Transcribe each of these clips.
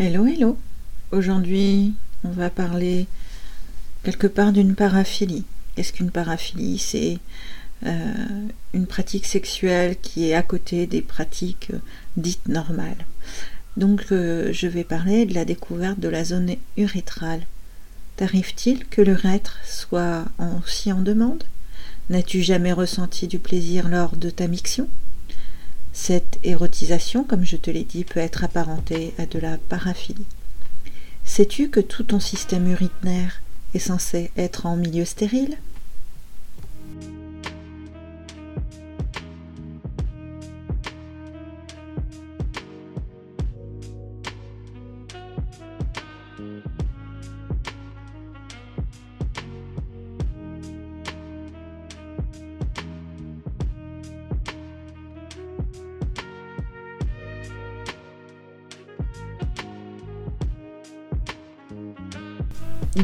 Hello, hello. Aujourd'hui, on va parler quelque part d'une paraphilie. Qu'est-ce qu'une paraphilie C'est euh, une pratique sexuelle qui est à côté des pratiques dites normales? Donc, euh, je vais parler de la découverte de la zone urétrale. T'arrive-t-il que l'urètre soit aussi en demande? N'as-tu jamais ressenti du plaisir lors de ta miction? Cette érotisation, comme je te l'ai dit, peut être apparentée à de la paraphilie. Sais-tu que tout ton système urinaire est censé être en milieu stérile?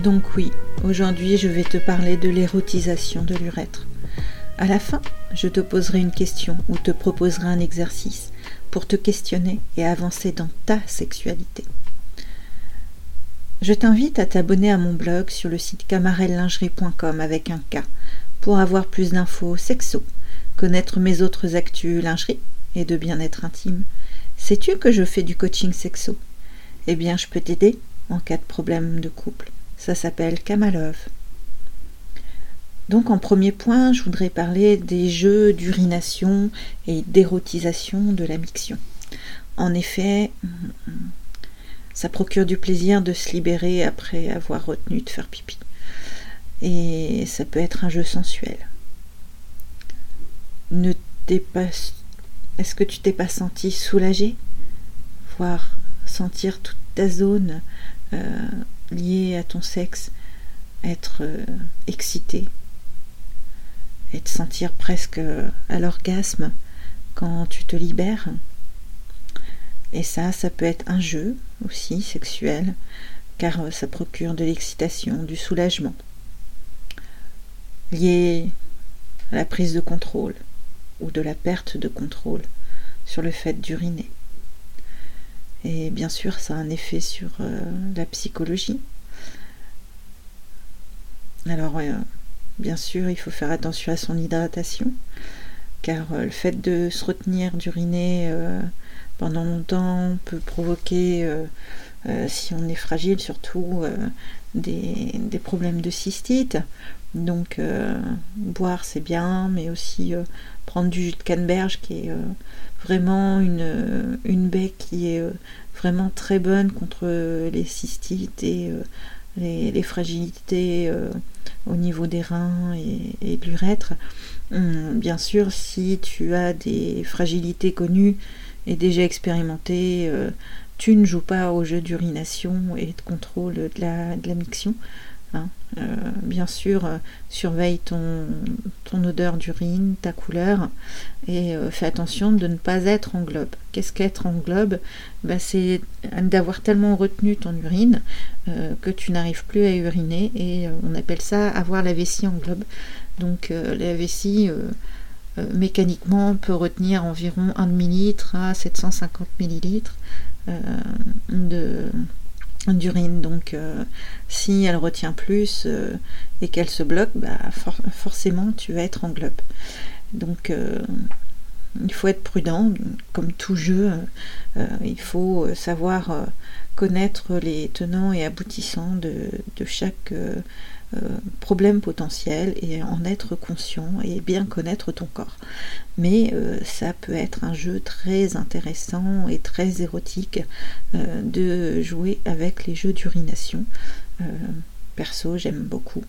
Donc oui, aujourd'hui je vais te parler de l'érotisation de l'urètre. À la fin, je te poserai une question ou te proposerai un exercice pour te questionner et avancer dans ta sexualité. Je t'invite à t'abonner à mon blog sur le site camarellingerie.com avec un K pour avoir plus d'infos sexo, connaître mes autres actus lingerie et de bien-être intime. Sais-tu que je fais du coaching sexo? Eh bien, je peux t'aider en cas de problème de couple. Ça s'appelle Kamalov. Donc en premier point, je voudrais parler des jeux d'urination et d'érotisation de la miction. En effet, ça procure du plaisir de se libérer après avoir retenu de faire pipi. Et ça peut être un jeu sensuel. Ne Est-ce que tu t'es pas senti soulagé? Voir sentir toute ta zone euh, lié à ton sexe, être euh, excité et te sentir presque à l'orgasme quand tu te libères. Et ça, ça peut être un jeu aussi sexuel, car euh, ça procure de l'excitation, du soulagement, lié à la prise de contrôle ou de la perte de contrôle sur le fait d'uriner. Et bien sûr, ça a un effet sur euh, la psychologie. Alors, euh, bien sûr, il faut faire attention à son hydratation, car euh, le fait de se retenir d'uriner pendant longtemps peut provoquer, si on est fragile, surtout des, problèmes de cystite. Donc, boire, c'est bien, mais aussi prendre du jus de canneberge qui est vraiment une, une baie qui est euh, vraiment très bonne contre les cystites et euh, les, fragilités euh, au niveau des reins et, de l'urètre. Hum, bien sûr, si tu as des fragilités connues et déjà expérimentées, tu ne joues pas au jeu d'urination et de contrôle de la, de la miction. Hein. Euh, bien sûr, euh, surveille ton, ton odeur d'urine, ta couleur, et euh, fais attention de ne pas être en globe. Qu'est-ce qu'être en globe? Ben, C'est d'avoir tellement retenu ton urine que tu n'arrives plus à uriner, et on appelle ça avoir la vessie en globe. Donc la vessie mécaniquement peut retenir environ 1 demi-litre à 750 millilitres de d'urine. Donc euh, si elle retient plus euh, et qu'elle se bloque, bah, forcément tu vas être en globe. Donc euh, il faut être prudent, comme tout jeu, il faut savoir connaître les tenants et aboutissants de, chaque euh, problème potentiel et en être conscient et bien connaître ton corps. Mais euh, ça peut être un jeu très intéressant et très érotique euh, de jouer avec les jeux d'urination. perso, j'aime beaucoup.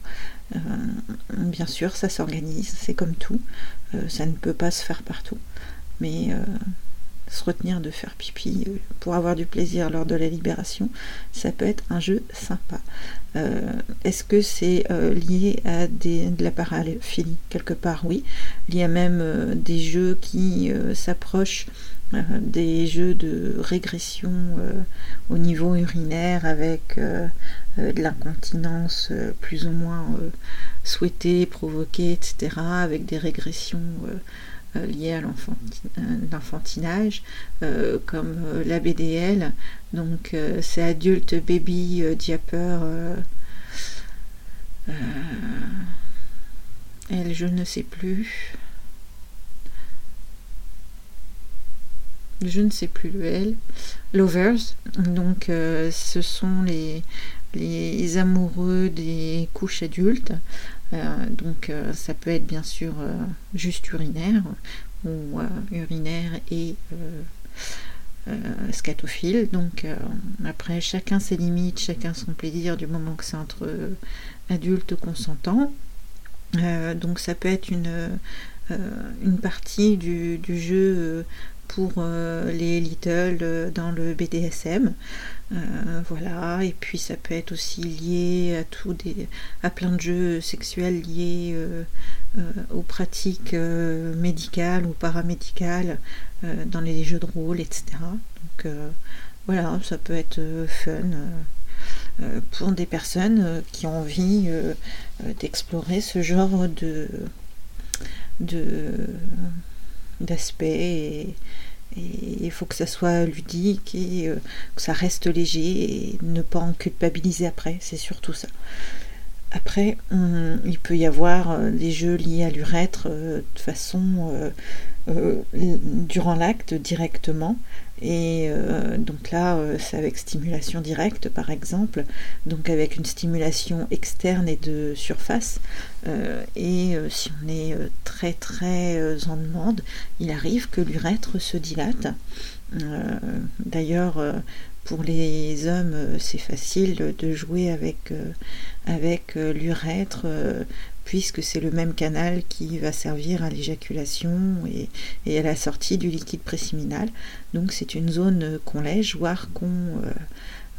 bien sûr, ça s'organise, c'est comme tout. ça ne peut pas se faire partout. Mais se retenir de faire pipi euh, pour avoir du plaisir lors de la libération, ça peut être un jeu sympa. Euh, est-ce que c'est euh, lié à des, de la paraphilie? Quelque part, oui. Il y a même des jeux qui s'approchent des jeux de régression au niveau urinaire avec de l'incontinence plus ou moins souhaitée, provoquée, etc., avec des régressions liées à l'enfantinage, comme la BDL, donc c'est Adult Baby Diaper. elle, je ne sais plus. je ne sais plus le L, Lovers. Donc, euh, ce sont les, les amoureux des couches adultes. Euh, donc, euh, ça peut être bien sûr juste urinaire ou urinaire et scatophile. Donc, après, chacun ses limites, chacun son plaisir du moment que c'est entre adultes consentants. donc, ça peut être une, une partie du jeu pour euh, les little euh, dans le BDSM. Euh, voilà, et puis ça peut être aussi lié à tout des, à plein de jeux sexuels liés aux pratiques médicales ou paramédicales dans les jeux de rôle, etc. Donc voilà, ça peut être fun. pour des personnes qui ont envie d'explorer ce genre de, de d'aspect et il faut que ça soit ludique et euh, que ça reste léger et ne pas en culpabiliser après, c'est surtout ça. Après, il peut y avoir euh, des jeux liés à l'urètre euh, de façon durant l'acte directement et euh, donc là, euh, c'est avec stimulation directe, par exemple, donc avec une stimulation externe et de surface. Euh, et si on est très très en demande, il arrive que l'urètre se dilate. D'ailleurs, pour les hommes, c'est facile de jouer avec, avec l'urètre puisque c'est le même canal qui va servir à l'éjaculation et, à la sortie du liquide préséminal. Donc c'est une zone qu'on lèche, voire qu'on euh,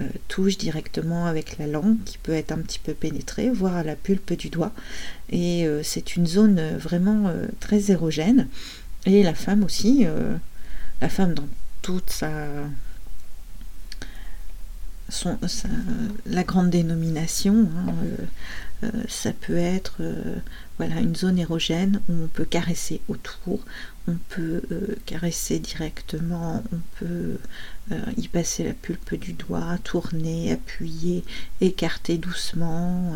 euh, touche directement avec la langue, qui peut être un petit peu pénétrée, voire à la pulpe du doigt. Et euh, c'est une zone vraiment très érogène. Et la femme aussi, la femme dans toute sa la grande dénomination, hein, ça peut être euh, voilà, une zone érogène où on peut caresser autour, on peut euh, caresser directement, on peut y passer la pulpe du doigt, tourner, appuyer, écarter doucement,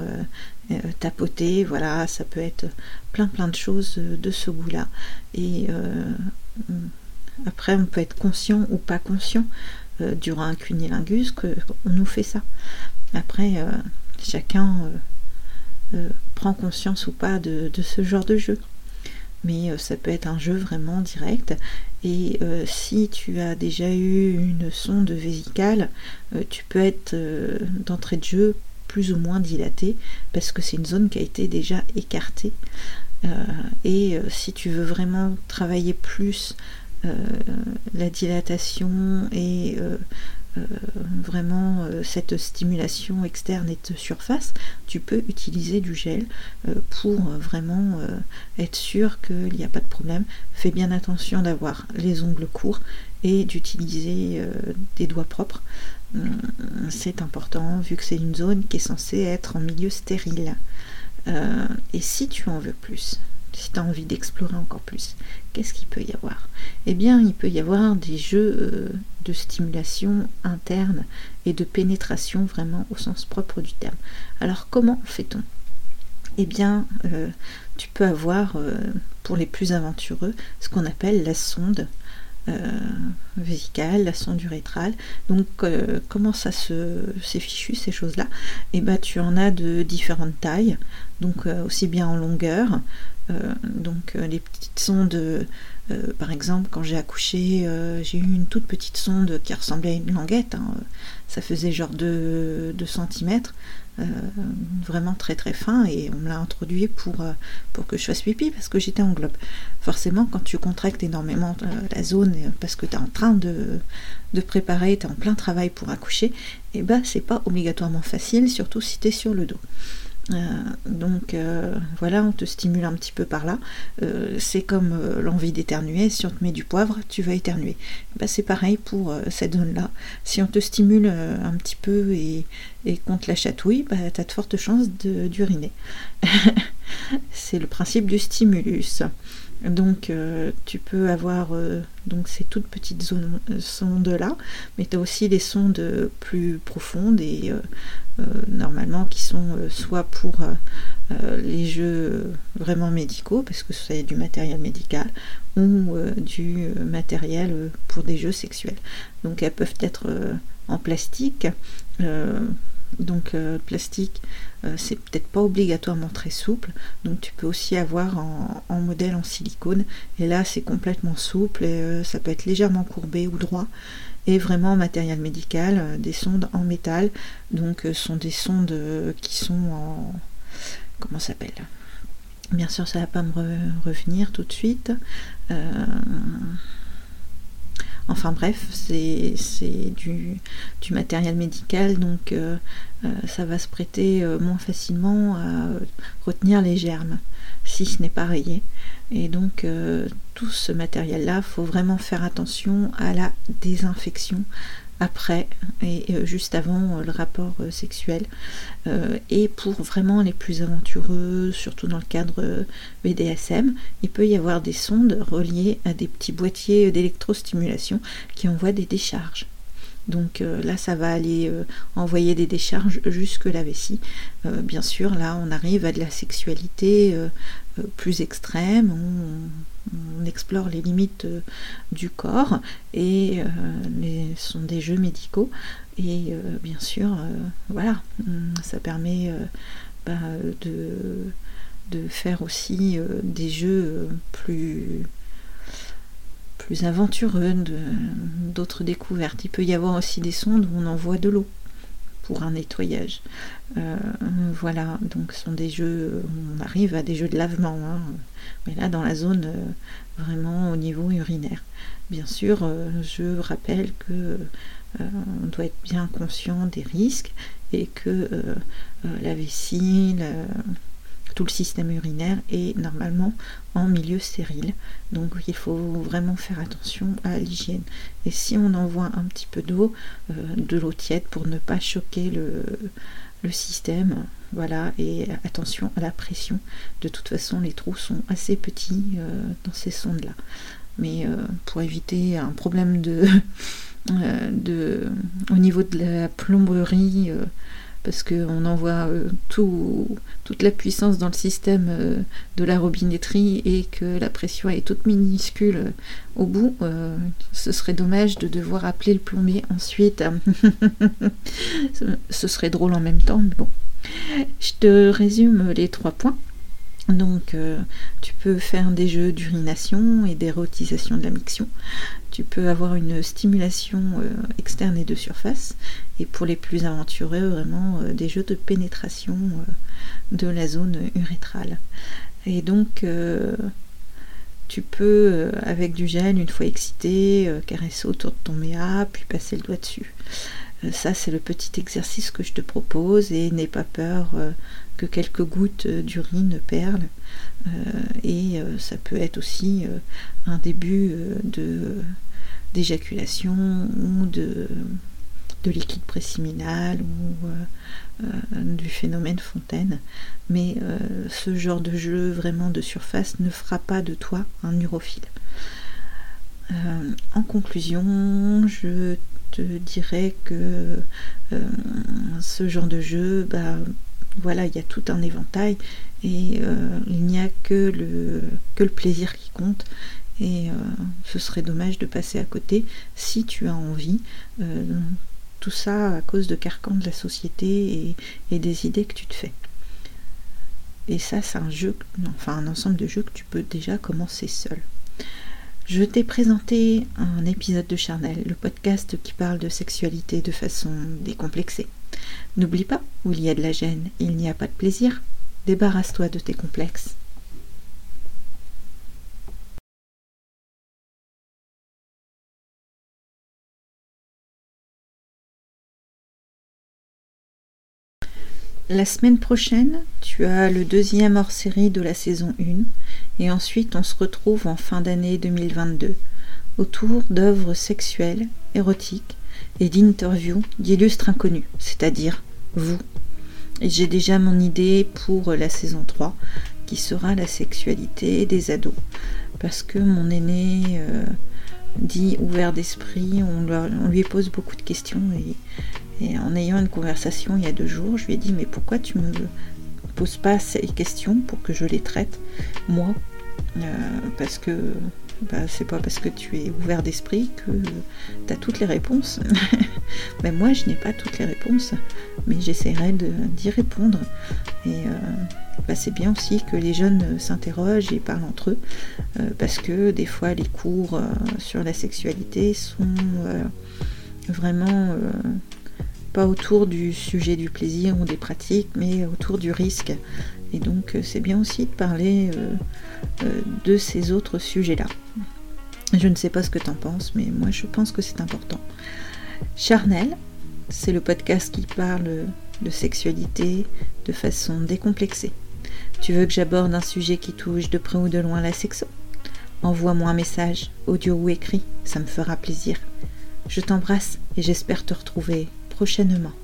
tapoter, voilà, ça peut être plein plein de choses de ce goût-là. Et après, on peut être conscient ou pas conscient durant un cunilingus qu'on nous fait ça. Après, chacun euh, prend conscience ou pas de, ce genre de jeu. Mais euh, ça peut être un jeu vraiment direct. Et euh, si tu as déjà eu une sonde vésicale, tu peux être d'entrée de jeu plus ou moins dilaté parce que c'est une zone qui a été déjà écartée. et si tu veux vraiment travailler plus la dilatation et euh, vraiment euh, cette stimulation externe et de surface, tu peux utiliser du gel euh, pour vraiment être sûr qu'il n'y a pas de problème. Fais bien attention d'avoir les ongles courts et d'utiliser des doigts propres. C'est important vu que c'est une zone qui est censée être en milieu stérile. et si tu en veux plus, si tu as envie d'explorer encore plus, qu'est-ce qu'il peut y avoir? Eh bien, il peut y avoir des jeux euh, de stimulation interne et de pénétration vraiment au sens propre du terme. Alors, comment fait-on? Eh bien, euh, tu peux avoir, euh, pour les plus aventureux, ce qu'on appelle la sonde vésicale, la sonde urétrale. Donc, comment ça se fichu ces choses-là? Eh bien, tu en as de différentes tailles, donc aussi bien en longueur, euh, donc euh, les petites sondes, euh, par exemple, quand j'ai accouché, j'ai eu une toute petite sonde qui ressemblait à une languette. Hein, ça faisait genre 2 cm. vraiment très très fin et on me l'a introduit pour, que je fasse pipi parce que j'étais en globe. Forcément, quand tu contractes énormément la zone parce que tu es en train de, de préparer, tu es en plein travail pour accoucher, et eh ben c'est pas obligatoirement facile, surtout si tu es sur le dos. Euh, donc euh, voilà, on te stimule un petit peu par là. Euh, c'est comme l'envie d'éternuer. Si on te met du poivre, tu vas éternuer. Bah, c'est pareil pour cette zone-là. Si on te stimule un petit peu et, qu'on te la chatouille, bah, tu as de fortes chances d'uriner. c'est le principe du stimulus. Donc euh, tu peux avoir euh, donc ces toutes petites euh, sondes là, mais tu as aussi des sondes plus profondes et normalement qui sont soit pour les jeux vraiment médicaux, parce que c'est du matériel médical, ou du matériel pour des jeux sexuels. Donc elles peuvent être en plastique donc euh, plastique, euh, c'est peut-être pas obligatoirement très souple, donc tu peux aussi avoir en, modèle en silicone, et là c'est complètement souple, euh, ça peut être légèrement courbé ou droit, et vraiment en matériel médical, des sondes en métal, donc ce sont des sondes qui sont en... comment s'appelle? Bien sûr ça va pas me revenir tout de suite. Enfin bref, c'est du, matériel médical, donc euh, euh, ça va se prêter euh, moins facilement à retenir les germes, si ce n'est pas rayé. Et donc tout ce matériel-là, faut vraiment faire attention à la désinfection après et euh, juste avant euh, le rapport euh, sexuel. et pour vraiment les plus aventureux, surtout dans le cadre BDSM, il peut y avoir des sondes reliées à des petits boîtiers d'électrostimulation qui envoient des décharges. Donc là, ça va aller envoyer des décharges jusque la vessie. bien sûr, là, on arrive à de la sexualité plus extrême. Explore les limites du corps et les, ce sont des jeux médicaux. Et bien sûr, voilà, ça permet bah, de, de, faire aussi des jeux plus plus aventureux, d'autres découvertes. Il peut y avoir aussi des sondes où on envoie de l'eau pour un nettoyage. Euh, voilà, donc ce sont des jeux, on arrive à des jeux de lavement, hein. mais là dans la zone euh, vraiment au niveau urinaire. Bien sûr, euh, je rappelle que on doit être bien conscient des risques et que la vessie, tout le système urinaire est normalement en milieu stérile. Donc il faut vraiment faire attention à l'hygiène. Et si on envoie un petit peu d'eau, euh, de l'eau tiède pour ne pas choquer le, système, voilà, et attention à la pression. De toute façon, les trous sont assez petits euh, dans ces sondes-là. Mais euh, pour éviter un problème de, de, au niveau de la plomberie, parce qu'on envoie euh, toute la puissance dans le système euh, de la robinetterie et que la pression est toute minuscule euh, au bout, ce serait dommage de devoir appeler le plombier ensuite. ce serait drôle en même temps, mais bon. Je te résume les trois points. Donc, tu peux faire des jeux d'urination et d'érotisation de la miction tu peux avoir une stimulation euh, externe et de surface. Et pour les plus aventureux, vraiment euh, des jeux de pénétration euh, de la zone urétrale. Et donc, tu peux, avec du gel, une fois excité, caresser autour de ton méa, puis passer le doigt dessus. Ça, c'est le petit exercice que je te propose et n'aie pas peur que quelques gouttes d'urine perlent. et ça peut être aussi un début de d'éjaculation ou de, de liquide préséminal ou euh, euh, du phénomène fontaine. Mais euh, ce genre de jeu vraiment de surface ne fera pas de toi un urophile. en conclusion, je te dirais que ce genre de jeu, bah, voilà, il y a tout un éventail et il n'y a que le, que le plaisir qui compte et euh, ce serait dommage de passer à côté si tu as envie. Euh, tout ça à cause de carcans de la société et, des idées que tu te fais. Et ça, c'est un jeu, enfin un ensemble de jeux que tu peux déjà commencer seul. Je t'ai présenté un épisode de Charnel, le podcast qui parle de sexualité de façon décomplexée. N'oublie pas, où il y a de la gêne, il n'y a pas de plaisir. Débarrasse-toi de tes complexes. La semaine prochaine, tu as le deuxième hors-série de la saison 1 et ensuite on se retrouve en fin d'année 2022 autour d'œuvres sexuelles, érotiques et d'interviews d'illustres inconnus, c'est-à-dire vous. Et j'ai déjà mon idée pour la saison 3 qui sera la sexualité des ados. parce que mon aîné dit ouvert d'esprit, on, lui pose beaucoup de questions et, en ayant une conversation il y a deux jours, je lui ai dit mais pourquoi tu me poses pas ces questions pour que je les traite moi Parce que bah, c'est pas parce que tu es ouvert d'esprit que tu as toutes les réponses. moi, je n'ai pas toutes les réponses, mais j'essaierai d'y répondre. Et euh, bah, c'est bien aussi que les jeunes s'interrogent et parlent entre eux, euh, parce que des fois, les cours euh, sur la sexualité sont vraiment pas autour du sujet du plaisir ou des pratiques, mais autour du risque. Et donc c'est bien aussi de parler de ces autres sujets-là. Je ne sais pas ce que tu en penses, mais moi je pense que c'est important. Charnel, c'est le podcast qui parle de sexualité de façon décomplexée. Tu veux que j'aborde un sujet qui touche de près ou de loin la sexo? Envoie-moi un message, audio ou écrit, ça me fera plaisir. Je t'embrasse et j'espère te retrouver prochainement.